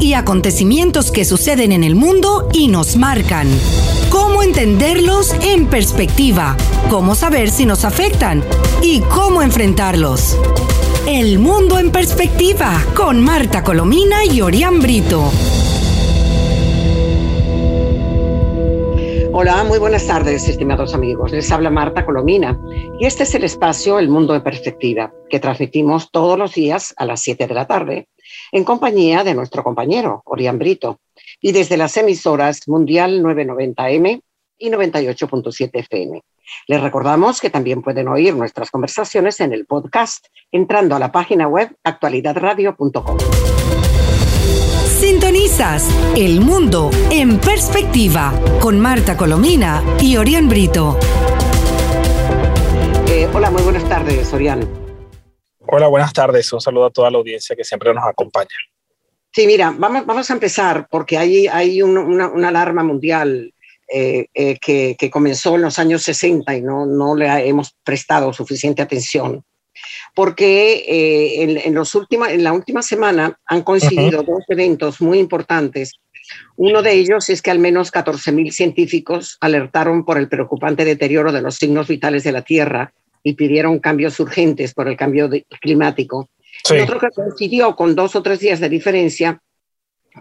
y acontecimientos que suceden en el mundo y nos marcan. Cómo entenderlos en perspectiva, cómo saber si nos afectan y cómo enfrentarlos. El mundo en perspectiva con Marta Colomina y Orián Brito. Hola, muy buenas tardes, estimados amigos. Les habla Marta Colomina y este es el espacio El Mundo en Perspectiva, que transmitimos todos los días a las 7 de la tarde en compañía de nuestro compañero, Orián Brito, y desde las emisoras Mundial 990M y 98.7 FM. Les recordamos que también pueden oír nuestras conversaciones en el podcast entrando a la página web actualidadradio.com. Sintonizas El Mundo en Perspectiva con Marta Colomina y Orián Brito. Eh, hola, muy buenas tardes, Orián. Hola, buenas tardes. Un saludo a toda la audiencia que siempre nos acompaña. Sí, mira, vamos, vamos a empezar porque hay, hay una, alarma mundial eh, eh, que, que, comenzó en los años 60 y no, no le hemos prestado suficiente atención. Porque eh, en, en, los en la última semana han coincidido dos eventos muy importantes. Uno de ellos es que al menos 14.000 científicos alertaron por el preocupante deterioro de los signos vitales de la Tierra y pidieron cambios urgentes por el cambio climático. Y otro que coincidió con dos o tres días de diferencia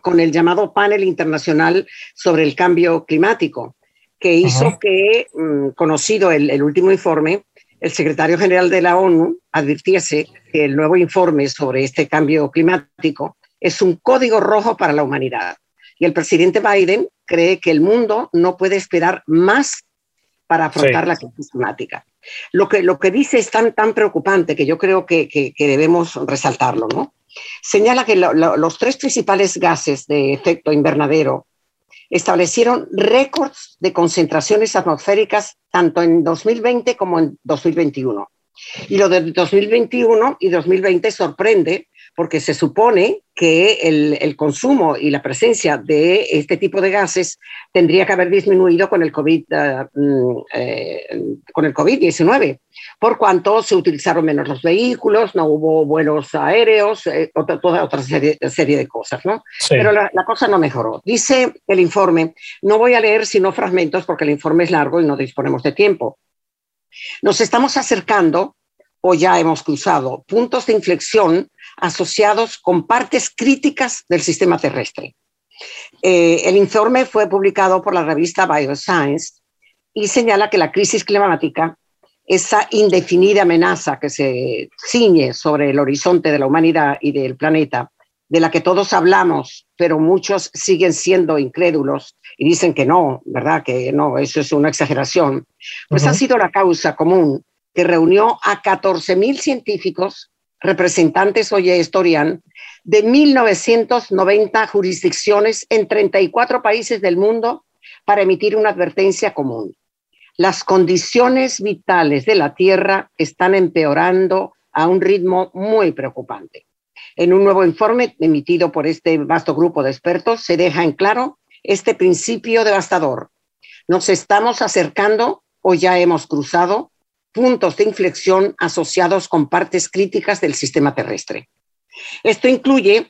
con el llamado panel internacional sobre el cambio climático, que hizo que, mm, conocido el, último informe, el secretario general de la ONU advirtiese que el nuevo informe sobre este cambio climático es un código rojo para la humanidad. Y el presidente Biden cree que el mundo no puede esperar más para afrontar la crisis climática. Lo que, lo que dice es tan, tan preocupante que yo creo que, que, debemos resaltarlo. ¿no? Señala que los tres principales gases de efecto invernadero establecieron récords de concentraciones atmosféricas tanto en 2020 como en 2021. Y lo de 2021 y 2020 sorprende porque se supone que el, consumo y la presencia de este tipo de gases tendría que haber disminuido con el COVID, uh, con el COVID-19, por cuanto se utilizaron menos los vehículos, no hubo vuelos aéreos, eh, toda otra serie, de cosas, ¿no? Pero la, la, cosa no mejoró. Dice el informe, no voy a leer sino fragmentos porque el informe es largo y no disponemos de tiempo. Nos estamos acercando o ya hemos cruzado puntos de inflexión asociados con partes críticas del sistema terrestre. Eh, el informe fue publicado por la revista Bioscience y señala que la crisis climática, esa indefinida amenaza que se ciñe sobre el horizonte de la humanidad y del planeta, de la que todos hablamos, pero muchos siguen siendo incrédulos y dicen que no, ¿verdad? Que no, eso es una exageración, pues ha sido la causa común que reunió a 14.000 científicos representantes, oye, historian, de 1990 jurisdicciones en 34 países del mundo para emitir una advertencia común. Las condiciones vitales de la Tierra están empeorando a un ritmo muy preocupante. En un nuevo informe emitido por este vasto grupo de expertos se deja en claro este principio devastador. Nos estamos acercando o ya hemos cruzado puntos de inflexión asociados con partes críticas del sistema terrestre. Esto incluye,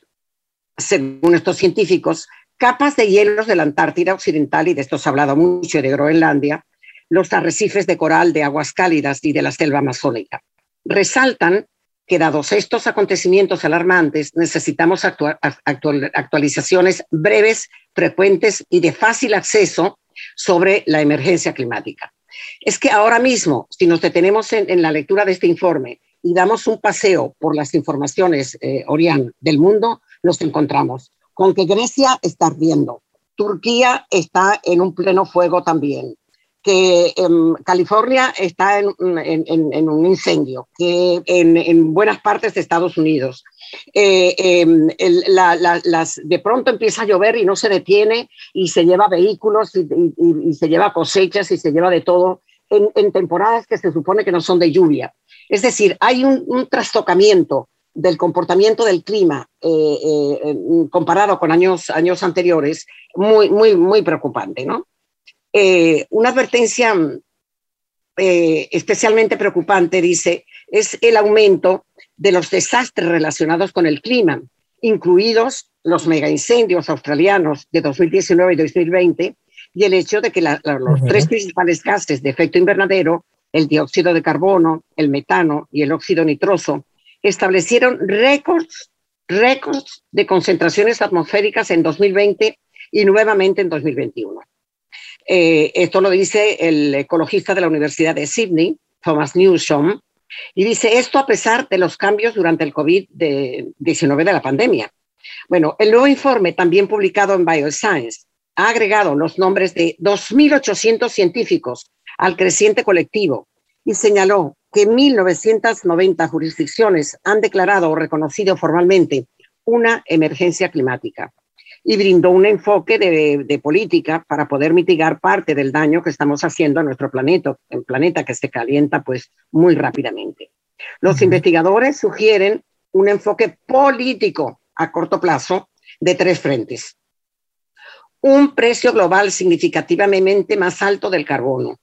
según estos científicos, capas de hielos de la Antártida Occidental, y de esto se ha hablado mucho, de Groenlandia, los arrecifes de coral de aguas cálidas y de la selva amazónica. Resaltan que, dados estos acontecimientos alarmantes, necesitamos actualizaciones breves, frecuentes y de fácil acceso sobre la emergencia climática es que ahora mismo, si nos detenemos en, la lectura de este informe y damos un paseo por las informaciones, eh, Orián, del mundo, nos encontramos con que Grecia está ardiendo, Turquía está en un pleno fuego también, que em, California está en, un incendio, que en, buenas partes de Estados Unidos. Eh, em, de pronto empieza a llover y no se detiene y se lleva vehículos y se lleva cosechas y se lleva de todo en, temporadas que se supone que no son de lluvia. Es decir, hay un, trastocamiento del comportamiento del clima eh, eh, comparado con años, años anteriores muy, muy, muy preocupante. ¿no? Una advertencia especialmente preocupante, dice, es el aumento de los desastres relacionados con el clima, incluidos los megaincendios australianos de 2019 y 2020, y el hecho de que los tres principales gases de efecto invernadero, el dióxido de carbono, el metano y el óxido nitroso, establecieron récords, récords de concentraciones atmosféricas en 2020 y nuevamente en 2021. Eh, esto lo dice el ecologista de la Universidad de Sydney, Thomas Newsham, y dice esto a pesar de los cambios durante el COVID-19 de la pandemia. Bueno, el nuevo informe, también publicado en Bioscience, ha agregado los nombres de 2.800 científicos al creciente colectivo y señaló que 1.990 jurisdicciones han declarado o reconocido formalmente una emergencia climática y brindó un enfoque de, política para poder mitigar parte del daño que estamos haciendo a nuestro planeta, el planeta que se calienta pues muy rápidamente. Los investigadores sugieren un enfoque político a corto plazo de tres frentes. Un precio global significativamente más alto del carbono,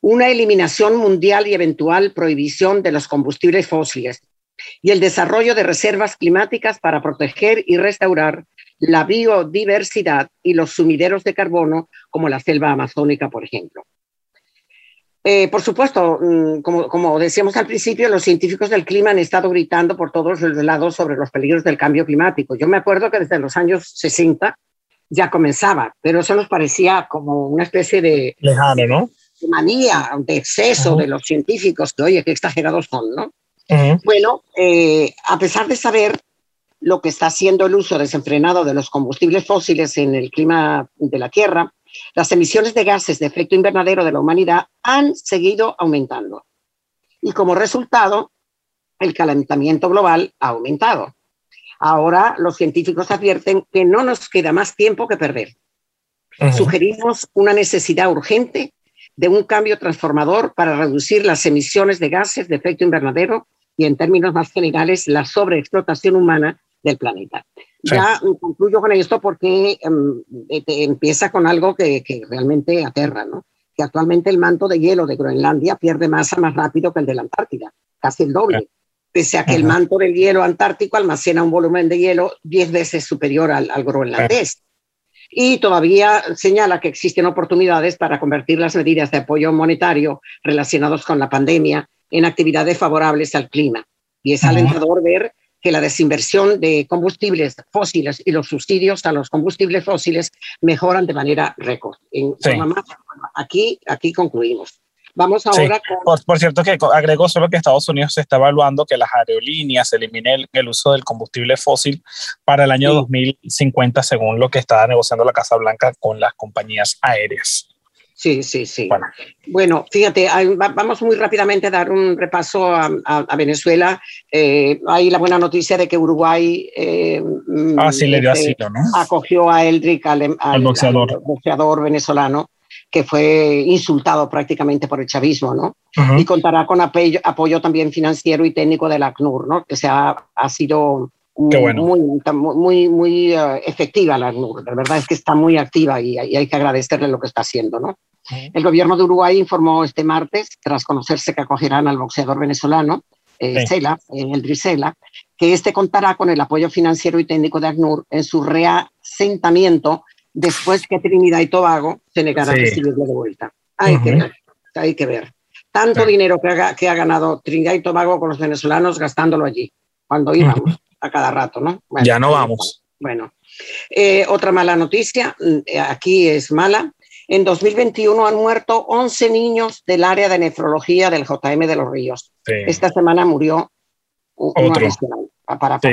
una eliminación mundial y eventual prohibición de los combustibles fósiles y el desarrollo de reservas climáticas para proteger y restaurar la biodiversidad y los sumideros de carbono, como la selva amazónica, por ejemplo. Eh, por supuesto, mm, como, como, decíamos al principio, los científicos del clima han estado gritando por todos los lados sobre los peligros del cambio climático. Yo me acuerdo que desde los años 60 ya comenzaba, pero eso nos parecía como una especie de... Lejano, ¿no? De manía, de exceso de los científicos, que oye, qué exagerados son, ¿no? Bueno, eh, a pesar de saber lo que está haciendo el uso desenfrenado de los combustibles fósiles en el clima de la Tierra, las emisiones de gases de efecto invernadero de la humanidad han seguido aumentando. Y como resultado, el calentamiento global ha aumentado. Ahora los científicos advierten que no nos queda más tiempo que perder. Sugerimos una necesidad urgente de un cambio transformador para reducir las emisiones de gases de efecto invernadero y, en términos más generales, la sobreexplotación humana del planeta. Ya concluyo con esto porque em, empieza con algo que, realmente aterra, ¿no? que actualmente el manto de hielo de Groenlandia pierde masa más rápido que el de la Antártida, casi el doble, pese a que el manto del hielo antártico almacena un volumen de hielo 10 veces superior al, al groenlandés. Y todavía señala que existen oportunidades para convertir las medidas de apoyo monetario relacionados con la pandemia en actividades favorables al clima. Y es alentador ver que la desinversión de combustibles fósiles y los subsidios a los combustibles fósiles mejoran de manera récord. aquí, aquí concluimos. Vamos ahora por, cierto, que agregó solo que Estados Unidos se está evaluando que las aerolíneas eliminen el, uso del combustible fósil para el año 2050, según lo que está negociando la Casa Blanca con las compañías aéreas. Sí, sí, sí. Bueno, fíjate, vamos muy rápidamente a dar un repaso a, Venezuela. Eh, hay la buena noticia de que Uruguay eh, ah, sí, le dio este, asilo, ¿no? acogió a Eldrick, al, boxeador. venezolano, que fue insultado prácticamente por el chavismo, ¿no? Y contará con apoyo, apoyo, también financiero y técnico del ACNUR, ¿no? Que se ha, ha sido muy, muy, muy eh, efectiva la ACNUR. La verdad es que está muy activa y, y hay que agradecerle lo que está haciendo, ¿no? El gobierno de Uruguay informó este martes, tras conocerse que acogerán al boxeador venezolano, eh, Cela, eh, el Drisela, que este contará con el apoyo financiero y técnico de ACNUR en su reasentamiento después que Trinidad y Tobago se negara a recibirlo de vuelta. Hay que ver, hay que ver. Tanto dinero que ha, que ha, ganado Trinidad y Tobago con los venezolanos gastándolo allí, cuando íbamos a cada rato, ¿no? ya no vamos. Bueno, eh, otra mala noticia, mm, aquí es mala, en 2021 han muerto 11 niños del área de nefrología del JM de los Ríos. Esta semana murió un, Otro. para, sí,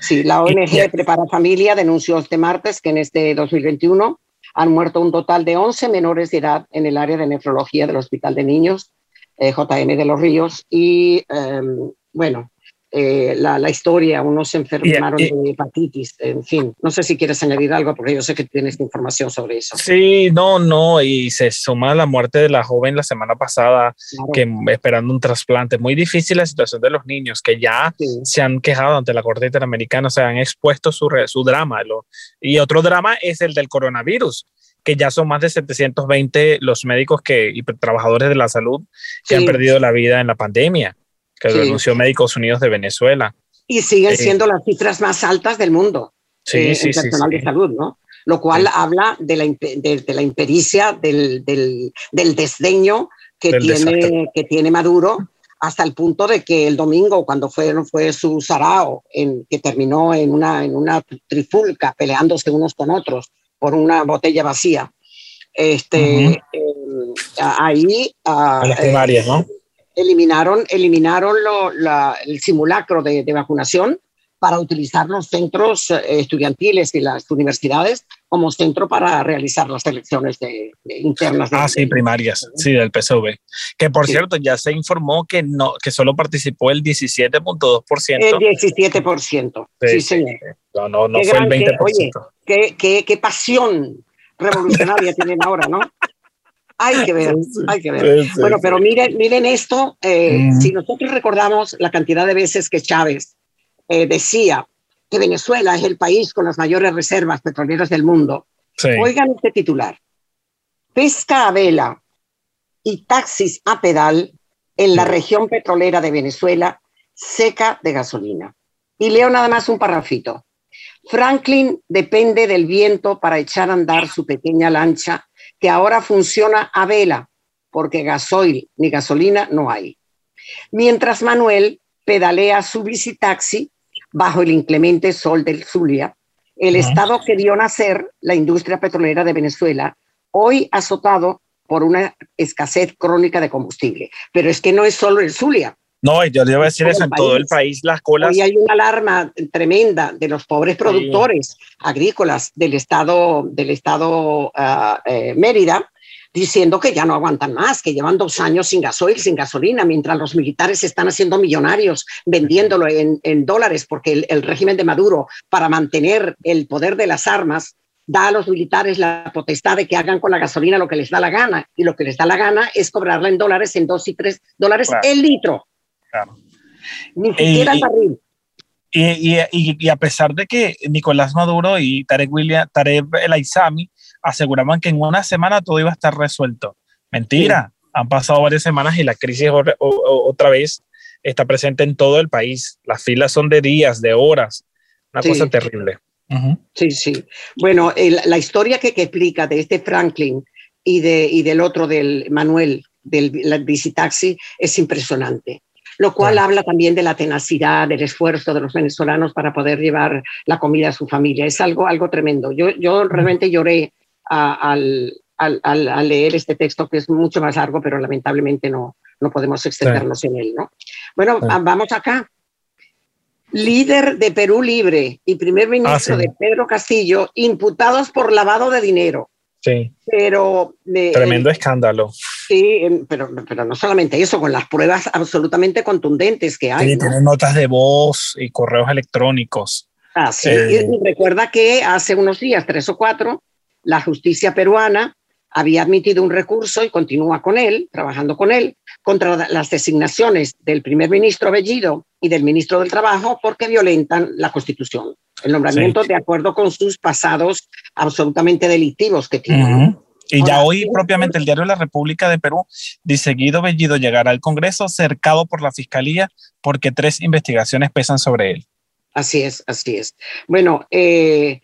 sí, la ONG Prepara Familia denunció este martes que en este 2021 han muerto un total de 11 menores de edad en el área de nefrología del Hospital de Niños eh, JM de los Ríos. Y em, bueno, eh, la, la, historia, unos se enfermaron de hepatitis, en fin. No sé si quieres añadir algo, porque yo sé que tienes información sobre eso. Sí, no, no, y se suma la muerte de la joven la semana pasada, que esperando un trasplante. Muy difícil la situación de los niños, que ya se han quejado ante la Corte Interamericana, se han expuesto su, su drama. Lo, y otro drama es el del coronavirus que ya son más de 720 los médicos que, y trabajadores de la salud que han perdido la vida en la pandemia que sí. denunció Médicos Unidos de Venezuela. Y siguen siendo las cifras más altas del mundo sí, sí, personal de salud, ¿no? Lo cual habla de la, de, la impericia, del, del, del desdeño que tiene, que tiene Maduro hasta el punto de que el domingo, cuando fue, fue su sarao, en, que terminó en una, en una trifulca, peleándose unos con otros por una botella vacía, este, eh, ahí... Ah, las primarias, ¿no? Eliminaron, eliminaron lo, la, el simulacro de, de, vacunación para utilizar los centros eh, estudiantiles y las universidades como centro para realizar las elecciones de, internas. ah, sí, primarias, sí, del PSV. Que por cierto, ya se informó que, no, que solo participó el 17.2%. El 17%, sí, señor. No, no, no fue el 20%. oye, qué, qué, qué pasión revolucionaria tienen ahora, ¿no? Hay que ver, hay que ver. bueno, pero miren, miren esto, eh, mm. si nosotros recordamos la cantidad de veces que Chávez eh, decía que Venezuela es el país con las mayores reservas petroleras del mundo. Oigan este titular. Pesca a vela y taxis a pedal en la región petrolera de Venezuela seca de gasolina. Y leo nada más un parrafito. Franklin depende del viento para echar a andar su pequeña lancha que ahora funciona a vela porque gasoil ni gasolina no hay. Mientras Manuel pedalea su bicitaxi bajo el inclemente sol del Zulia, el estado que dio nacer la industria petrolera de Venezuela, hoy azotado por una escasez crónica de combustible. Pero es que no es solo el Zulia. No, yo le voy a decir eso, en todo el país las colas. Hoy hay una alarma tremenda de los pobres productores agrícolas del estado, del estado uh, eh, Mérida, diciendo que ya no aguantan más, que llevan dos años sin gasoil, sin gasolina, mientras los militares están haciendo millonarios vendiéndolo en, dólares, porque el, régimen de Maduro, para mantener el poder de las armas, da a los militares la potestad de que hagan con la gasolina lo que les da la gana, y lo que les da la gana es cobrarla en dólares, en dos y tres dólares el litro. Ni siquiera el barril. Y, y, a pesar de que Nicolás Maduro y Tarek William, Tarek El Aizami aseguraban que en una semana todo iba a estar resuelto. Mentira, han pasado varias semanas y la crisis otra vez está presente en todo el país. Las filas son de días, de horas, una cosa terrible. Sí, sí. Bueno, la historia que, explica de este Franklin y, de, y del otro, del Manuel, del visitaxi, es impresionante lo cual habla también de la tenacidad, del esfuerzo de los venezolanos para poder llevar la comida a su familia. Es algo, algo tremendo. Yo, yo realmente lloré al, al, leer este texto, que es mucho más largo, pero lamentablemente no, no podemos extendernos en él. ¿no? Bueno, vamos acá. Líder de Perú Libre y primer ministro ah, de Pedro Castillo, imputados por lavado de dinero. Sí. Pero. Tremendo escándalo. Sí, em, pero, pero no solamente eso, con las pruebas absolutamente contundentes que hay. Sí, tienen notas de voz y correos electrónicos. Ah, sí. Eh, y recuerda que hace unos días, tres o cuatro, la justicia peruana había admitido un recurso y continúa con él, trabajando con él, contra las designaciones del primer ministro Bellido y del ministro del Trabajo porque violentan la Constitución. El nombramiento de acuerdo con sus pasados absolutamente delictivos que tienen. Y ya hoy propiamente el diario La República de Perú dice Guido Bellido llegará al Congreso cercado por la Fiscalía porque tres investigaciones pesan sobre él. Así es, así es. Bueno, eh,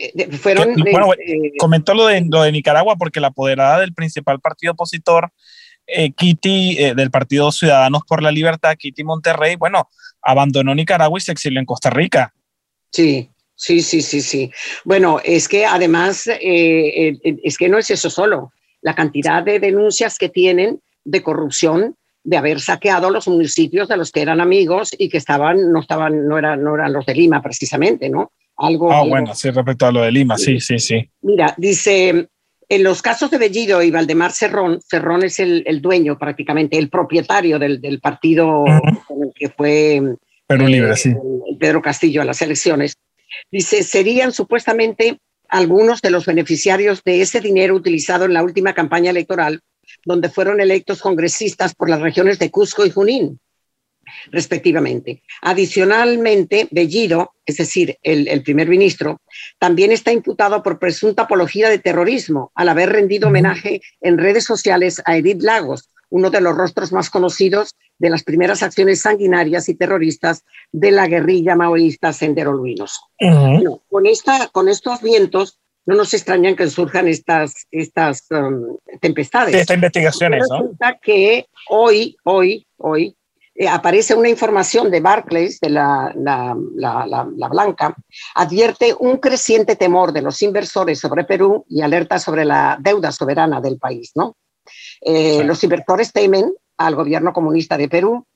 eh, fueron. bueno, comentó lo de, lo de Nicaragua porque la apoderada del principal partido opositor, eh, Kitty, eh, del Partido Ciudadanos por la Libertad, Kitty Monterrey, bueno, abandonó Nicaragua y se exilió en Costa Rica. Sí, sí, sí, sí, sí. Bueno, es que además, es que no es eso solo. La cantidad de denuncias que tienen de corrupción de haber saqueado los municipios de los que eran amigos y que estaban, no estaban, no eran, no eran los de Lima precisamente, ¿no? Algo, ah, bueno, sí, respecto a lo de Lima, sí, sí, sí. Mira, dice, en los casos de Bellido y Valdemar Cerrón, Cerrón es el, dueño prácticamente, el propietario del, partido con el que fue Perú Libre, sí. Pedro Castillo a las elecciones. Dice, serían supuestamente algunos de los beneficiarios de ese dinero utilizado en la última campaña electoral, donde fueron electos congresistas por las regiones de Cusco y Junín respectivamente. Adicionalmente, Bellido, es decir, el, primer ministro, también está imputado por presunta apología de terrorismo al haber rendido homenaje en redes sociales a Edith Lagos, uno de los rostros más conocidos de las primeras acciones sanguinarias y terroristas de la guerrilla maoísta Sendero Luminoso. con, esta, con estos vientos no nos extrañan que surjan estas, estas um, tempestades. Estas investigaciones, ¿no? Resulta que hoy, hoy, hoy, eh, aparece una información de Barclays, de la, la, la, Blanca, advierte un creciente temor de los inversores sobre Perú y alerta sobre la deuda soberana del país, ¿no? Eh, los inversores temen al gobierno comunista de Perú,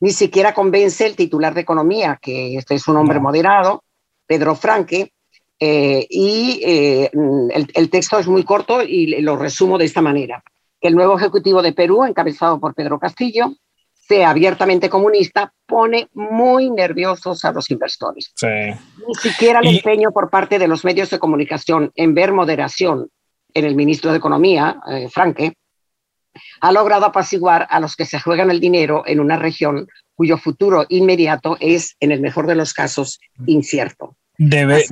ni siquiera convence el titular de Economía, que este es un hombre moderado, Pedro Franque, eh, y el, el, texto es muy corto y lo resumo de esta manera. El nuevo Ejecutivo de Perú, encabezado por Pedro Castillo, sea abiertamente comunista, pone muy nerviosos a los inversores. Ni siquiera el empeño por parte de los medios de comunicación en ver moderación en el ministro de Economía, eh, Franke, ha logrado apaciguar a los que se juegan el dinero en una región cuyo futuro inmediato es, en el mejor de los casos, incierto. Debe,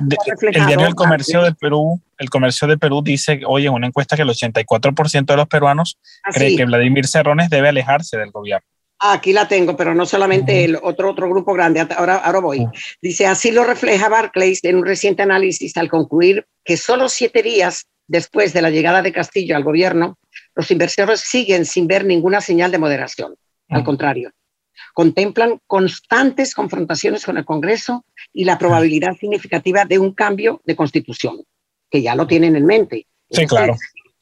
el diario El Comercio de Perú, el Comercio de Perú dice, oye, en una encuesta que el 84% de los peruanos ah, cree que Vladimir Cerrones debe alejarse del gobierno. Aquí la tengo, pero no solamente el otro, otro grupo grande. Ahora, ahora voy. Dice, así lo refleja Barclays en un reciente análisis al concluir que solo siete días después de la llegada de Castillo al gobierno, los inversores siguen sin ver ninguna señal de moderación. Al contrario, contemplan constantes confrontaciones con el Congreso y la probabilidad significativa de un cambio de constitución, que ya lo tienen en mente. Sí, claro.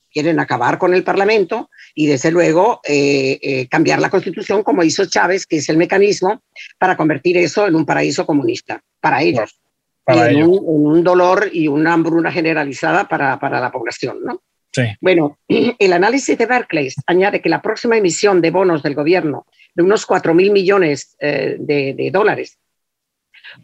Quieren acabar con el Parlamento y desde luego eh, eh, cambiar la constitución como hizo Chávez, que es el mecanismo para convertir eso en un paraíso comunista para ellos. Para y en, Un, dolor y una hambruna generalizada para, para la población, ¿no? Sí. Bueno, el análisis de Barclays añade que la próxima emisión de bonos del gobierno de unos 4 mil millones eh, de, de, dólares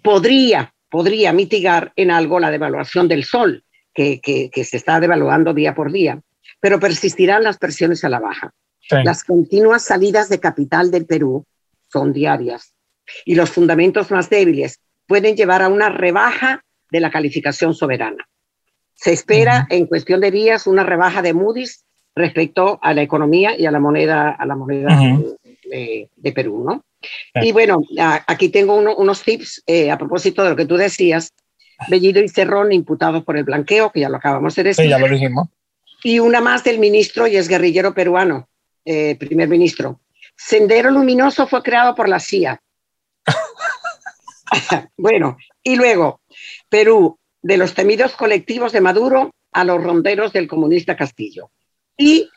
podría, podría mitigar en algo la devaluación del sol, que, que, que se está devaluando día por día pero persistirán las presiones a la baja. Las continuas salidas de capital del Perú son diarias y los fundamentos más débiles pueden llevar a una rebaja de la calificación soberana. Se espera en cuestión de días una rebaja de Moody's respecto a la economía y a la moneda, a la moneda de, Perú, ¿no? Y bueno, aquí tengo unos tips eh, a propósito de lo que tú decías. Bellido y Cerrón imputados por el blanqueo, que ya lo acabamos de decir. Sí, ya lo dijimos y una más del ministro y es guerrillero peruano, eh, primer ministro. Sendero Luminoso fue creado por la CIA. bueno, y luego, Perú, de los temidos colectivos de Maduro a los ronderos del comunista Castillo. Y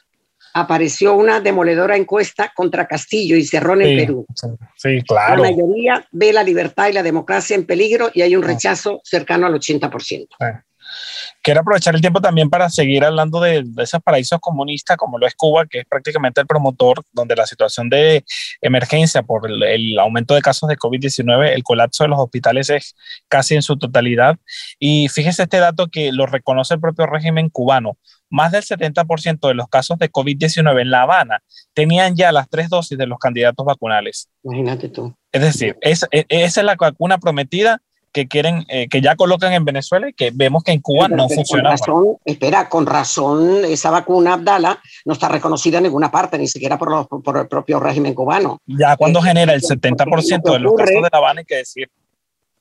apareció una demoledora encuesta contra Castillo y Cerrón en Perú. Sí, claro. La mayoría ve la libertad y la democracia en peligro y hay un rechazo cercano al 80%. Quiero aprovechar el tiempo también para seguir hablando de, esos paraísos comunistas, como lo es Cuba, que es prácticamente el promotor, donde la situación de emergencia por el, aumento de casos de COVID-19, el colapso de los hospitales es casi en su totalidad. Y fíjese este dato que lo reconoce el propio régimen cubano. Más del 70% de los casos de COVID-19 en La Habana tenían ya las tres dosis de los candidatos vacunales. Imagínate tú. Es decir, e, esa es la vacuna prometida que quieren, eh, que ya colocan en Venezuela y que vemos que en Cuba no funciona. espera, con razón, esa vacuna Abdala no está reconocida en ninguna parte, ni siquiera por, por el propio régimen cubano. Ya cuando eh, genera el 70% de los casos de La Habana, hay que decir.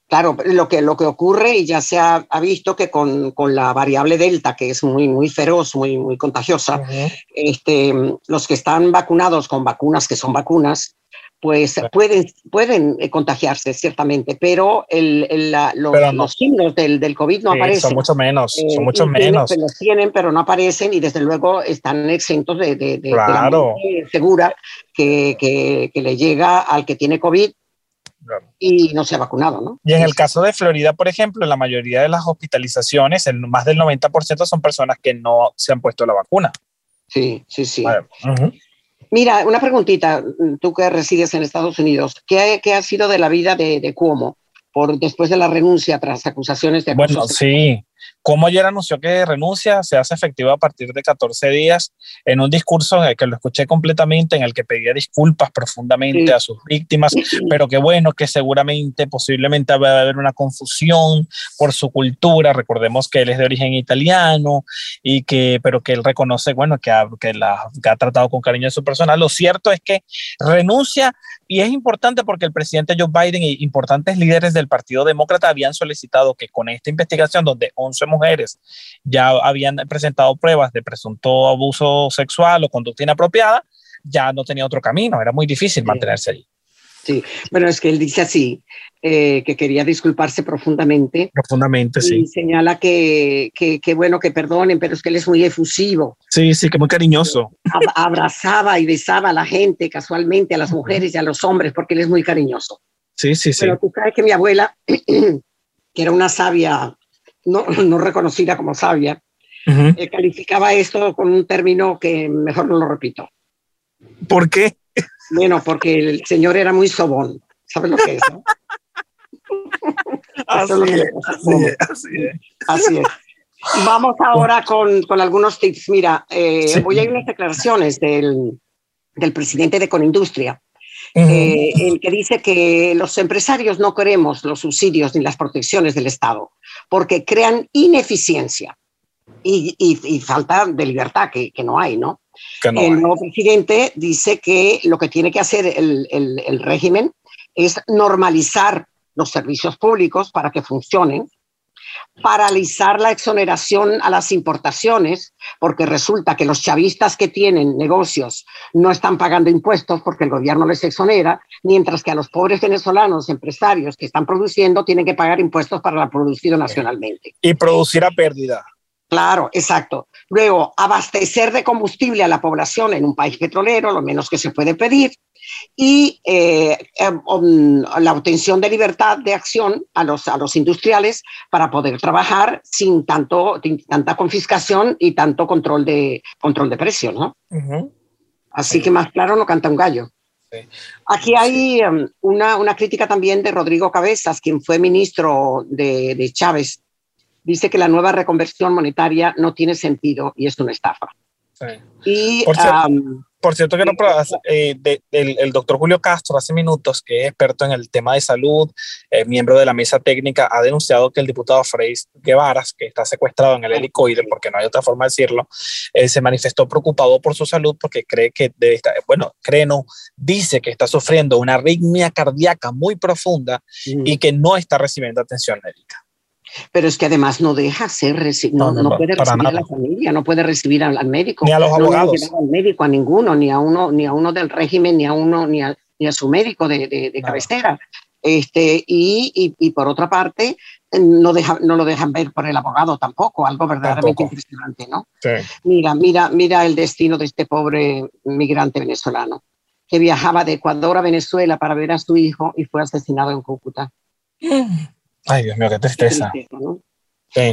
Claro, lo que, lo que ocurre, y ya se ha, visto que con, con, la variable Delta, que es muy, muy feroz, muy, muy contagiosa, este, los que están vacunados con vacunas que son vacunas, pues pueden, pueden eh, contagiarse, ciertamente, pero, el, los, signos del, del, COVID no aparecen. Son mucho menos, son eh, mucho menos. los tienen, pero no aparecen y desde luego están exentos de, de, de, claro. la segura que, que, que, le llega al que tiene COVID y no se ha vacunado, ¿no? Y en el caso de Florida, por ejemplo, la mayoría de las hospitalizaciones, el, más del 90% son personas que no se han puesto la vacuna. Sí, sí, sí. Mira, una preguntita, tú que resides en Estados Unidos, ¿qué, qué ha sido de la vida de, de, Cuomo por, después de la renuncia tras acusaciones de Bueno, sí, como ayer anunció que renuncia, se hace efectiva a partir de 14 días, en un discurso en el que lo escuché completamente, en el que pedía disculpas profundamente a sus víctimas, pero que bueno, que seguramente, posiblemente va a haber una confusión por su cultura. Recordemos que él es de origen italiano y que, pero que él reconoce, bueno, que ha, que la, que ha tratado con cariño a su persona. Lo cierto es que renuncia y es importante porque el presidente Joe Biden y importantes líderes del Partido Demócrata habían solicitado que con esta investigación, donde 11 mujeres ya habían presentado pruebas de presunto abuso sexual o conducta inapropiada, ya no tenía otro camino, era muy difícil mantenerse allí. Sí, bueno, es que él dice así, eh, que quería disculparse profundamente. Profundamente, sí. Y señala que, que, bueno, que perdonen, pero es que él es muy efusivo. Sí, sí, que muy cariñoso. Abrazaba y besaba a la gente casualmente, a las mujeres y a los hombres, porque él es muy cariñoso. Sí, sí, sí. Pero tú sabes que mi abuela, que era una sabia, no, no reconocida como sabia, eh, calificaba esto con un término que mejor no lo repito. ¿Por qué? Bueno, porque el señor era muy sobón. ¿Sabes lo que es? así, es, así, es, Vamos ahora con, con algunos tips. Mira, eh, voy a ir a unas declaraciones del, del presidente de Conindustria, eh, el que dice que los empresarios no queremos los subsidios ni las protecciones del Estado porque crean ineficiencia y, y, falta de libertad que, que, no hay, ¿no? el nuevo presidente dice que lo que tiene que hacer el, el, el régimen es normalizar los servicios públicos para que funcionen, paralizar la exoneración a las importaciones, porque resulta que los chavistas que tienen negocios no están pagando impuestos porque el gobierno les exonera, mientras que a los pobres venezolanos empresarios que están produciendo tienen que pagar impuestos para lo producido nacionalmente. Y producir a pérdida. Claro, exacto. Luego, abastecer de combustible a la población en un país petrolero, lo menos que se puede pedir, y eh, um, la obtención de libertad de acción a los, a los industriales para poder trabajar sin tanto, tanta confiscación y tanto control de, control de precio, ¿no? Así que más claro no canta un gallo. Aquí hay em, una, una, crítica también de Rodrigo Cabezas, quien fue ministro de, de Chávez dice que la nueva reconversión monetaria no tiene sentido y es una estafa. Y, por, cierto, que no, eh, el, doctor Julio Castro hace minutos, que es experto en el tema de salud, eh, miembro de la mesa técnica, ha denunciado que el diputado Frey Guevara, que está secuestrado en el helicoide, porque no hay otra forma de decirlo, eh, se manifestó preocupado por su salud porque cree que debe estar, bueno, cree no, dice que está sufriendo una arritmia cardíaca muy profunda y que no está recibiendo atención médica. Pero es que además no deja ser, no, no, puede recibir a la familia, no puede recibir al, médico. Ni a los abogados. No al médico, a ninguno, ni a uno, ni a uno del régimen, ni a uno, ni a, ni a su médico de, de, cabecera. Este, y, y, y, por otra parte, no, deja, no lo dejan ver por el abogado tampoco, algo verdaderamente impresionante, ¿no? Sí. Mira, mira, mira el destino de este pobre migrante venezolano que viajaba de Ecuador a Venezuela para ver a su hijo y fue asesinado en Cúcuta. Ay, Dios mío, qué tristeza.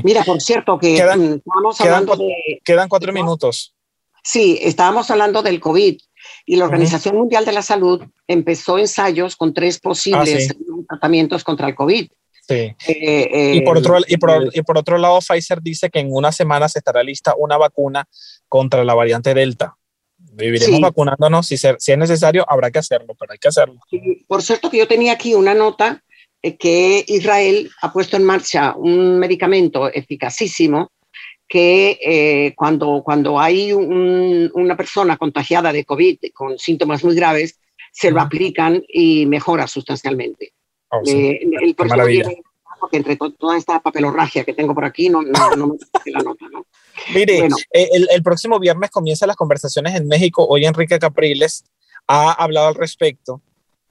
Mira, por cierto, que quedan, estábamos hablando de. Quedan cuatro minutos. Sí, estábamos hablando del COVID y la Organización Mundial de la Salud empezó ensayos con tres posibles ah, tratamientos contra el COVID. Sí. Eh, eh, y, por otro, y, por, y, por, otro, lado, Pfizer dice que en una semana se estará lista una vacuna contra la variante Delta. Viviremos vacunándonos. Si, si, es necesario, habrá que hacerlo, pero hay que hacerlo. por cierto, que yo tenía aquí una nota eh, que Israel ha puesto en marcha un medicamento eficacísimo que eh, cuando, cuando hay una persona contagiada de COVID con síntomas muy graves, se lo aplican y mejora sustancialmente. Oh, eh, el, porque entre toda esta papelorragia que tengo por aquí, no, no, me la nota. ¿no? Mire, el, el, próximo viernes comienzan las conversaciones en México. Hoy Enrique Capriles ha hablado al respecto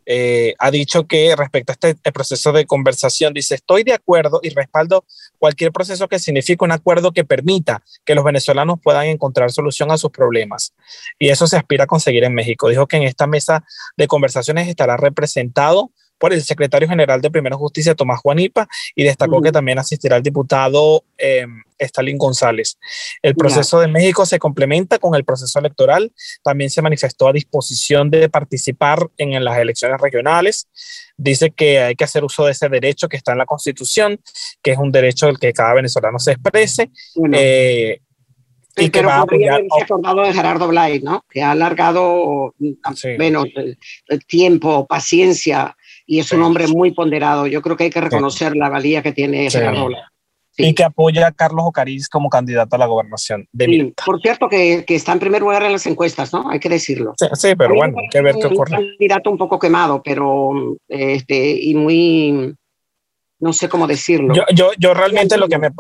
eh, ha dicho que respecto a este proceso de conversación, dice, estoy de acuerdo y respaldo cualquier proceso que signifique un acuerdo que permita que los venezolanos puedan encontrar solución a sus problemas. Y eso se aspira a conseguir en México. Dijo que en esta mesa de conversaciones estará representado por el secretario general de Primera Justicia, Tomás Juanipa, y destacó que también asistirá el diputado eh, Stalin González. El proceso de México se complementa con el proceso electoral. También se manifestó a disposición de participar en, las elecciones regionales. Dice que hay que hacer uso de ese derecho que está en la Constitución, que es un derecho del que cada venezolano se exprese. Eh, y que va a apoyar. acordado de Gerardo Blay, ¿no? Que ha alargado menos el, tiempo, paciencia, y es un hombre muy ponderado. Yo creo que hay que reconocer la valía que tiene Gerardo Blay. Y que apoya a Carlos Ocariz como candidato a la gobernación de Por cierto, que, que, está en primer lugar en las encuestas, ¿no? Hay que decirlo. Sí, pero bueno, hay que ver qué ocurre. Un candidato un poco quemado, pero este, y muy, no sé cómo decirlo. Yo, yo, yo realmente lo que me,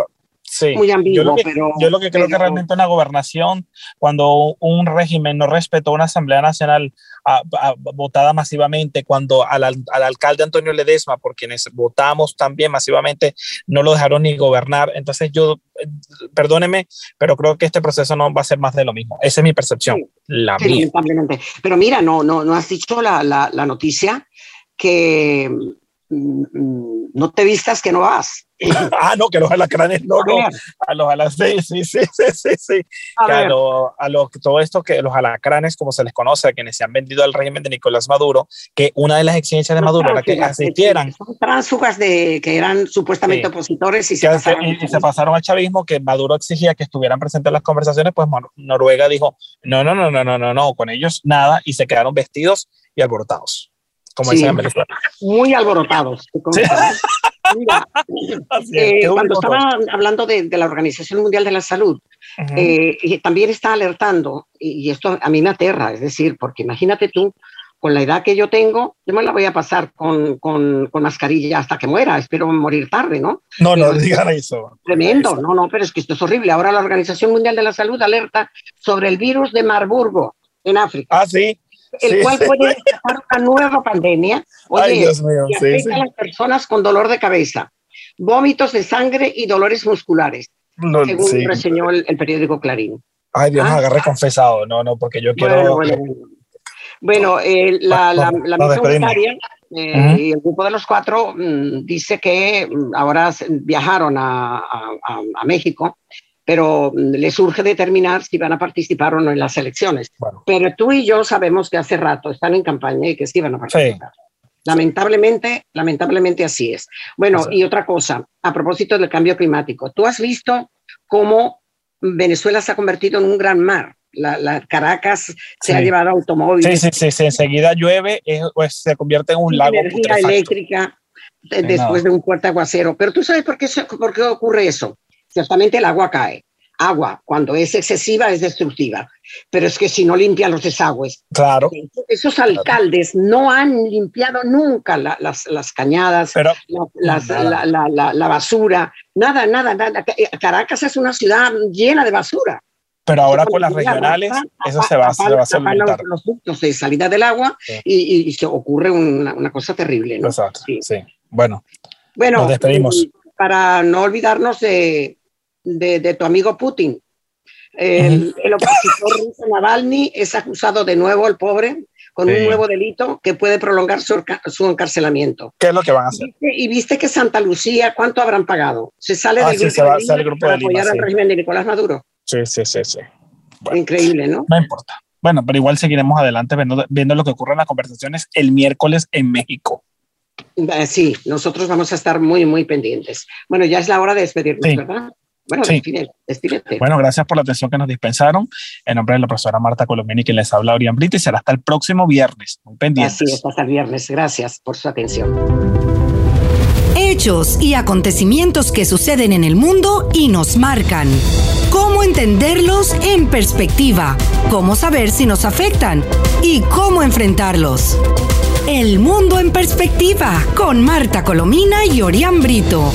Sí. Muy ambiguo, yo lo que, pero, yo lo que creo que realmente una gobernación, cuando un régimen no respetó una Asamblea Nacional votada masivamente, cuando al, al, alcalde Antonio Ledesma, por quienes votamos también masivamente, no lo dejaron ni gobernar. Entonces yo, perdóneme, pero creo que este proceso no va a ser más de lo mismo. Esa es mi percepción, la mía. Pero mira, no, no, no has dicho la, la, la noticia que no te vistas que no vas. ah, no, que los alacranes no, no. A los alacranes, sí, sí, sí, sí, sí. A, a, lo, a lo, todo esto que los alacranes, como se les conoce, a quienes se han vendido al régimen de Nicolás Maduro, que una de las exigencias de Maduro era que asistieran. Son de que eran supuestamente opositores y se, pasaron, y, se pasaron al chavismo, que Maduro exigía que estuvieran presentes en las conversaciones, pues Noruega dijo, no, no, no, no, no, no, no, con ellos nada, y se quedaron vestidos y alborotados como sí, en Venezuela. Muy alborotados. ¿Sí? Mira, eh, cuando estaba hablando de, de, la Organización Mundial de la Salud, uh -huh. eh, también está alertando, y, y, esto a mí me aterra, es decir, porque imagínate tú, con la edad que yo tengo, yo me la voy a pasar con, con, con mascarilla hasta que muera, espero morir tarde, ¿no? No, no, digan eso. Tremendo, eso. no, no, pero es que esto es horrible. Ahora la Organización Mundial de la Salud alerta sobre el virus de Marburgo en África. Ah, sí el sí, cual sí. puede desatar una nueva pandemia. Oye, Ay, Dios mío, afecta sí, a las personas con dolor de cabeza, vómitos de sangre y dolores musculares, no, según reseñó el, el, periódico Clarín. Ay, Dios, ¿Ah? me agarré confesado. No, no, porque yo quiero... Bueno, bueno, bueno eh, la, la, la, misión unitaria eh, uh -huh. y el grupo de los cuatro mmm, dice que mm, ahora viajaron a, a, a México pero les urge determinar si van a participar o no en las elecciones. Bueno. Pero tú y yo sabemos que hace rato están en campaña y que sí van a participar. Sí. Lamentablemente, lamentablemente así es. Bueno, sí. y otra cosa, a propósito del cambio climático, tú has visto cómo Venezuela se ha convertido en un gran mar. La, la Caracas se sí. ha llevado automóviles. Sí, sí, sí, enseguida llueve, es, pues, se convierte en un lago. Energía eléctrica después no. de un fuerte aguacero. Pero tú sabes por qué, por qué ocurre eso ciertamente el agua cae. Agua, cuando es excesiva, es destructiva. Pero es que si no limpian los desagües. Claro. Esos alcaldes claro. no han limpiado nunca la, las, las, cañadas, Pero, la, las, la, la, basura, nada, nada, nada. Caracas es una ciudad llena de basura. Pero ahora con las regionales, eso se va, se va a solventar. Los, ductos de salida del agua sí. y, y, se ocurre una, una, cosa terrible. ¿no? Exacto, sí. sí. Bueno, bueno, nos despedimos. Para no olvidarnos de, de, de tu amigo Putin. El, el opositor ruso Navalny es acusado de nuevo, el pobre, con sí. un nuevo delito que puede prolongar su, su, encarcelamiento. ¿Qué es lo que van a hacer? ¿Viste, y viste que Santa Lucía, ¿cuánto habrán pagado? Se sale ah, del sí, grupo, se va, de Lima grupo para de Lima, apoyar sí. al régimen de Nicolás Maduro. Sí, sí, sí, sí. Bueno, Increíble, ¿no? No importa. Bueno, pero igual seguiremos adelante viendo, viendo lo que ocurre en las conversaciones el miércoles en México. Eh, sí, nosotros vamos a estar muy, muy pendientes. Bueno, ya es la hora de despedirnos, sí. ¿verdad? Bueno, sí. despídete, Bueno, gracias por la atención que nos dispensaron. En nombre de la profesora Marta Colombini, quien les habla, Orián Brito, y será hasta el próximo viernes. Muy pendientes. Así es, hasta el viernes. Gracias por su atención. Hechos y acontecimientos que suceden en el mundo y nos marcan. Cómo entenderlos en perspectiva, cómo saber si nos afectan y cómo enfrentarlos. El mundo en perspectiva con Marta Colomina y Orián Brito.